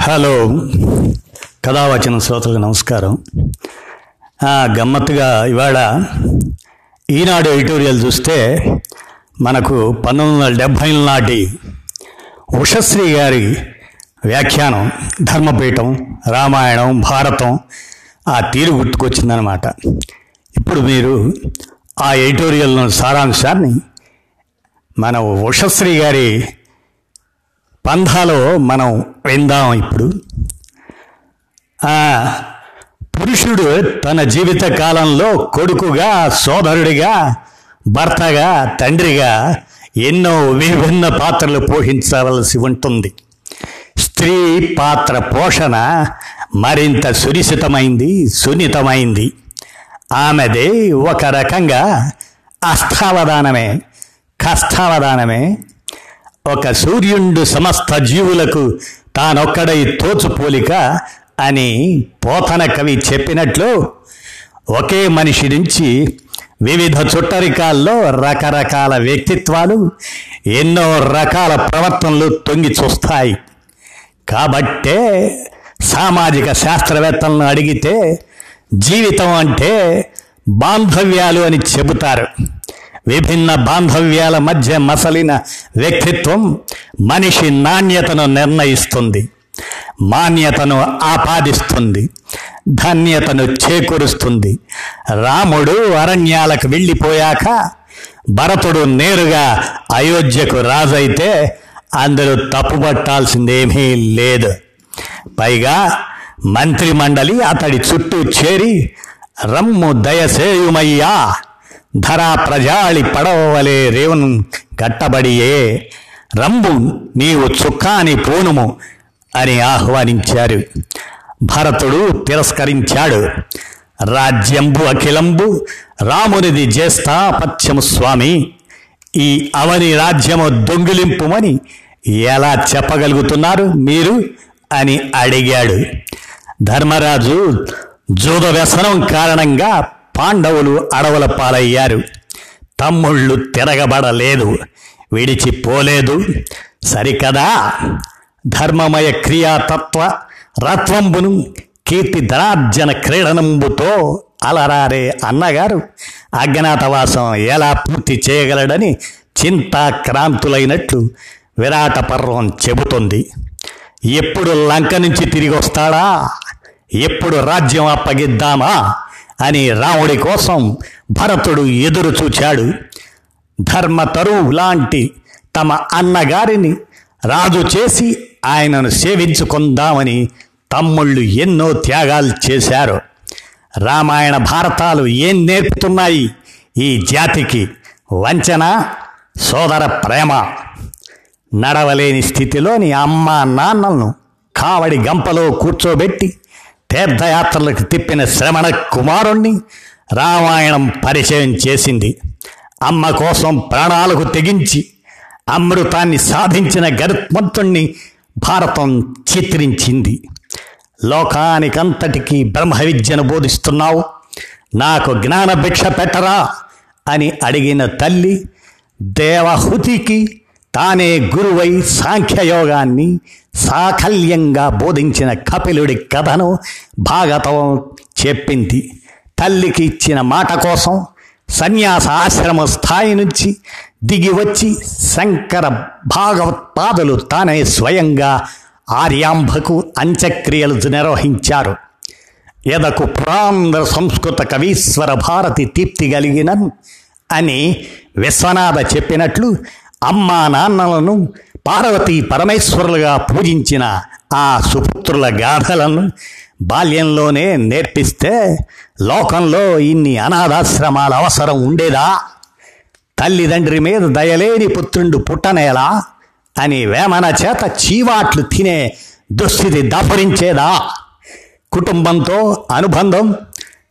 Hello. కథావచన శ్రోతలకు నమస్కారం. గమ్మత్తుగా ఇవాళ ఈనాడు ఎడిటోరియల్ చూస్తే మనకు పంతొమ్మిది వందల డెబ్భైల నాటి ఉషశ్రీ గారి వ్యాఖ్యానం ధర్మపీఠం రామాయణం భారతం ఆ తీరు గుర్తుకొచ్చిందనమాట ఇప్పుడు మీరు ఆ ఎడిటోరియల్ సారాంశాన్ని మన ఉషశ్రీ గారి పంధాలో మనం విందాం ఇప్పుడు. పురుషుడు తన జీవిత కాలంలో కొడుకుగా సోదరుడిగా భర్తగా తండ్రిగా ఎన్నో విభిన్న పాత్రలు పోషించవలసి ఉంటుంది. స్త్రీ పాత్ర పోషణ మరింత సునిశితమైంది సున్నితమైంది. ఆమెది ఒక రకంగా అస్థావధానమే కష్టావధానమే ఒక సూర్యుండు సమస్త జీవులకు తానొక్కడై తోచుపోలిక అని పోతన కవి చెప్పినట్లు ఒకే మనిషి నుంచి వివిధ చుట్టరికాల్లో రకరకాల వ్యక్తిత్వాలు ఎన్నో రకాల ప్రవర్తనలు తొంగి చూస్తాయి. కాబట్టే సామాజిక శాస్త్రవేత్తలను అడిగితే జీవితం అంటే బాంధవ్యాలు అని చెబుతారు. విభిన్న బాంధవ్యాల మధ్య మసలిన వ్యక్తిత్వం మనిషి నాణ్యతను నిర్ణయిస్తుంది మాన్యతను ఆపాదిస్తుంది ధన్యతను చేకూరుస్తుంది. రాముడు అరణ్యాలకు వెళ్ళిపోయాక భరతుడు నేరుగా అయోధ్యకు రాజైతే అందరూ తప్పుపట్టాల్సిందేమీ లేదు. పైగా మంత్రిమండలి అతడి చుట్టూ చేరి రమ్ము దయసేయుమయ్యా. ధరా ప్రజాళి పడవలే రేవును కట్టబడియే రంబు నీవు చుక్కాని పూనుము అని ఆహ్వానించారు. భరతుడు తిరస్కరించాడు. రాజ్యంబు అఖిలంబు రామునిది జ్యేష్ఠాపత్యము స్వామి. ఈ అవని రాజ్యము దొంగిలింపుమని ఎలా చెప్పగలుగుతున్నారు మీరు అని అడిగాడు. ధర్మరాజు జూద వ్యసనం కారణంగా పాండవులు అడవుల పాలయ్యారు. తమ్ముళ్ళు తిరగబడలేదు. విడిచిపోలేదు. సరికదా? ధర్మమయ క్రియాతత్వ రత్వంబును కీర్తి ధనార్జన క్రీడనంబుతో అలరారే అన్నగారు. అజ్ఞాతవాసం ఎలా పూర్తి చేయగలడని చింతాక్రాంతులైనట్లు విరాట పర్వం చెబుతుంది. ఎప్పుడు లంక నుంచి తిరిగి వస్తాడా ఎప్పుడు రాజ్యం అప్పగిద్దామా? అని రాముడి కోసం భరతుడు ఎదురు చూచాడు. ధర్మతరు లాంటి తమ అన్నగారిని రాజు చేసి ఆయనను సేవించుకుందామని తమ్ముళ్ళు ఎన్నో త్యాగాలు చేశారు. రామాయణ భారతాలు ఏం నేర్పుతున్నాయి? ఈ జాతికి వంచన సోదర ప్రేమ. నడవలేని స్థితిలోని అమ్మ నాన్నలను కావడి గంపలో కూర్చోబెట్టి తీర్థయాత్రలకు తిప్పిన శ్రవణ కుమారుణ్ణి రామాయణం పరిచయం చేసింది. అమ్మ కోసం ప్రాణాలకు తెగించి అమృతాన్ని సాధించిన గరుత్మంతుణ్ణి భారతం చిత్రించింది. లోకానికంతటికీ బ్రహ్మ విద్యను బోధిస్తున్నావు. నాకు జ్ఞాన భిక్ష పెట్టరా అని అడిగిన తల్లి దేవహుతికి తానే గురువై సాంఖ్యయోగాన్ని సాకల్యంగా బోధించిన కపిలుడి కథను భాగతం చెప్పింది. తల్లికి ఇచ్చిన మాట కోసం సన్యాస ఆశ్రమ స్థాయి నుంచి దిగి వచ్చి శంకర భాగవత్పాదులు తానే స్వయంగా ఆర్యాంభకు అంత్యక్రియలు నిర్వహించారు. ఎదకు ప్రాంధ్ర సంస్కృత కవీశ్వర భారతి తీప్తి కలిగిన అని విశ్వనాథ చెప్పినట్లు అమ్మా నాన్నలను పార్వతి పరమేశ్వరులుగా పూజించిన ఆ సుపుత్రుల గాథలను బాల్యంలోనే నేర్పిస్తే లోకంలో ఇన్ని అనాథాశ్రమాల అవసరం ఉండేదా? తల్లిదండ్రి మీద దయలేని పుత్రుండు పుట్టనేలా? అని వేమన చేత చీవాట్లు తినే దుస్థితి దఫరించేదా కుటుంబంతో అనుబంధం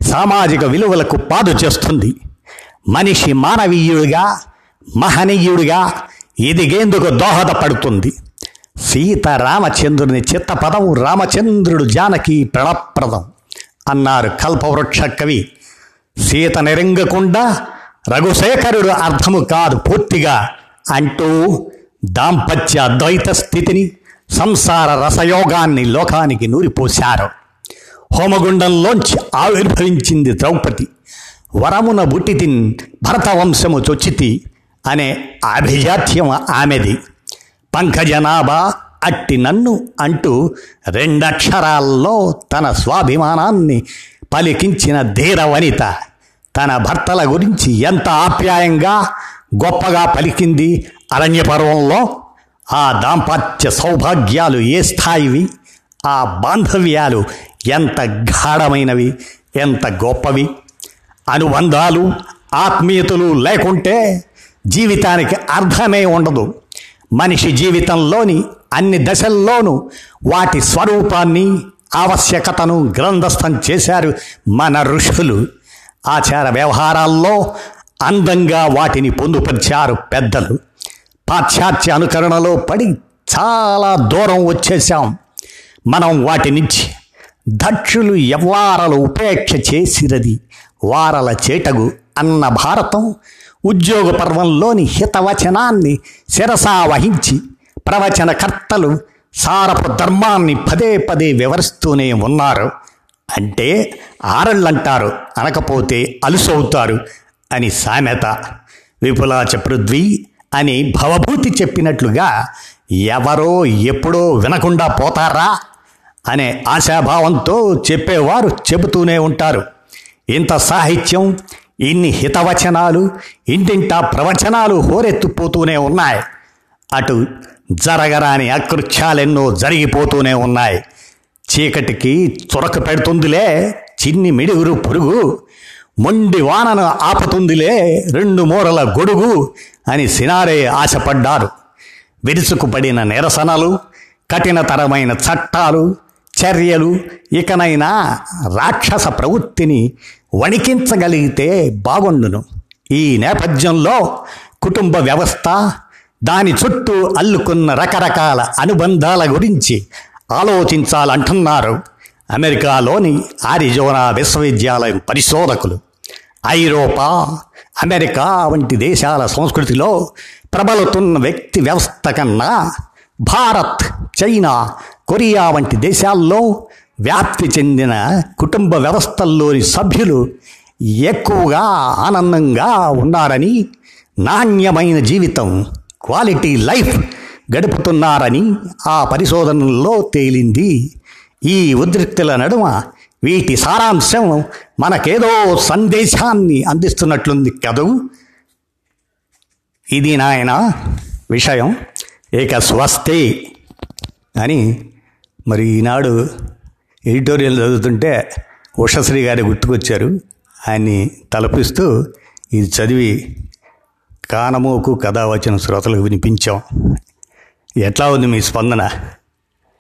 సామాజిక విలువలకు పాదు చేస్తుంది. మనిషి మానవీయుడిగా మహనీయుడిగా ఎదిగేందుకు దోహదపడుతుంది సీత రామచంద్రుని చిత్తపదం రామచంద్రుడు జానకి ప్రణప్రదం అన్నారు కల్పవృక్ష కవి. సీత నిరంగకుండా రఘుశేఖరుడు అర్థము కాదు పూర్తిగా అంటూ దాంపత్య అద్వైత స్థితిని సంసార రసయోగాన్ని లోకానికి నూరిపోశారు. హోమగుండంలోంచి ఆవిర్భవించింది ద్రౌపది. వరమున బుట్టితిన్ భరతవంశము చొచ్చితి అనే అభిజాత్యం ఆమెది. పంకజనాభా అట్టి నన్ను అంటూ రెండక్షరాల్లో తన స్వాభిమానాన్ని పలికించిన ధీర వనిత తన భర్తల గురించి ఎంత ఆప్యాయంగా గొప్పగా పలికింది అరణ్యపర్వంలో. ఆ దాంపత్య సౌభాగ్యాలు ఏ స్థాయివి? ఆ బాంధవ్యాలు ఎంత గాఢమైనవి ఎంత గొప్పవి? అనుబంధాలు ఆత్మీయతలు లేకుంటే జీవితానికి అర్థమే ఉండదు. మనిషి జీవితంలోని అన్ని దశల్లోనూ వాటి స్వరూపాన్ని ఆవశ్యకతను గ్రంథస్థం చేశారు మన ఋషులు. ఆచార వ్యవహారాల్లో అందంగా వాటిని పొందుపరిచారు పెద్దలు. పాశ్చాత్య అనుకరణలో పడి చాలా దూరం వచ్చేసాం మనం వాటి నుంచి దక్షులు ఎవ్వారలు ఉపేక్ష చేసిరది. వారల చేటగు అన్న భారతం ఉద్యోగ పర్వంలోని హితవచనాన్ని శిరసా వహించి ప్రవచనకర్తలు సారపు ధర్మాన్ని పదే పదే వివరిస్తూనే ఉన్నారు. అంటే ఆరళ్ళంటారు అనకపోతే అలుసవుతారు అని సామెత. విపులాచ పృథ్వీ అని భవభూతి చెప్పినట్లుగా ఎవరో ఎప్పుడో వినకుండా పోతారా అనే ఆశాభావంతో చెప్పేవారు చెబుతూనే ఉంటారు. ఇంత సాహిత్యం ఇన్ని హితవచనాలు ఇంటింటా ప్రవచనాలు హోరెత్తుపోతూనే ఉన్నాయి. అటు జరగరాని అకృత్యాలెన్నో జరిగిపోతూనే ఉన్నాయి. చీకటికి చురక పెడుతుందిలే చిన్ని మిడుగురు పురుగు మొండి వానను ఆపుతుందిలే రెండు మూరల గొడుగు అని సినారే ఆశపడ్డారు. విరుచుకుపడిన నిరసనలు కఠినతరమైన చట్టాలు చర్యలు ఇకనైనా రాక్షస ప్రవృత్తిని వణికించగలిగితే బాగుండును. ఈ నేపథ్యంలో కుటుంబ వ్యవస్థ దాని చుట్టూ అల్లుకున్న రకరకాల అనుబంధాల గురించి ఆలోచించాలంటున్నారు అమెరికాలోని ఆరిజోనా విశ్వవిద్యాలయం పరిశోధకులు. ఐరోపా అమెరికా వంటి దేశాల సంస్కృతిలో ప్రబలుతున్న వ్యక్తి వ్యవస్థ కన్నా భారత్ చైనా కొరియా వంటి దేశాల్లో వ్యాప్తి చెందిన కుటుంబ వ్యవస్థల్లోని సభ్యులు ఎక్కువగా ఆనందంగా ఉన్నారని నాణ్యమైన జీవితం క్వాలిటీ లైఫ్ గడుపుతున్నారని ఆ పరిశోధనల్లో తేలింది. ఈ ఉద్రిక్తుల నడుమ వీటి సారాంశం మనకేదో సందేశాన్ని అందిస్తున్నట్లుంది కదూ? ఇది నాయన విషయం. ఇక స్వస్తే అని మరి ఈనాడు ఎడిటోరియల్ చదువుతుంటే ఉషశ్రీ గారి గుర్తుకొచ్చారు. ఆయన్ని తలపిస్తూ ఇది చదివి కానమోకు కథ వచ్చిన శ్రోతలకు వినిపించాం. ఎట్లా ఉంది మీ స్పందన?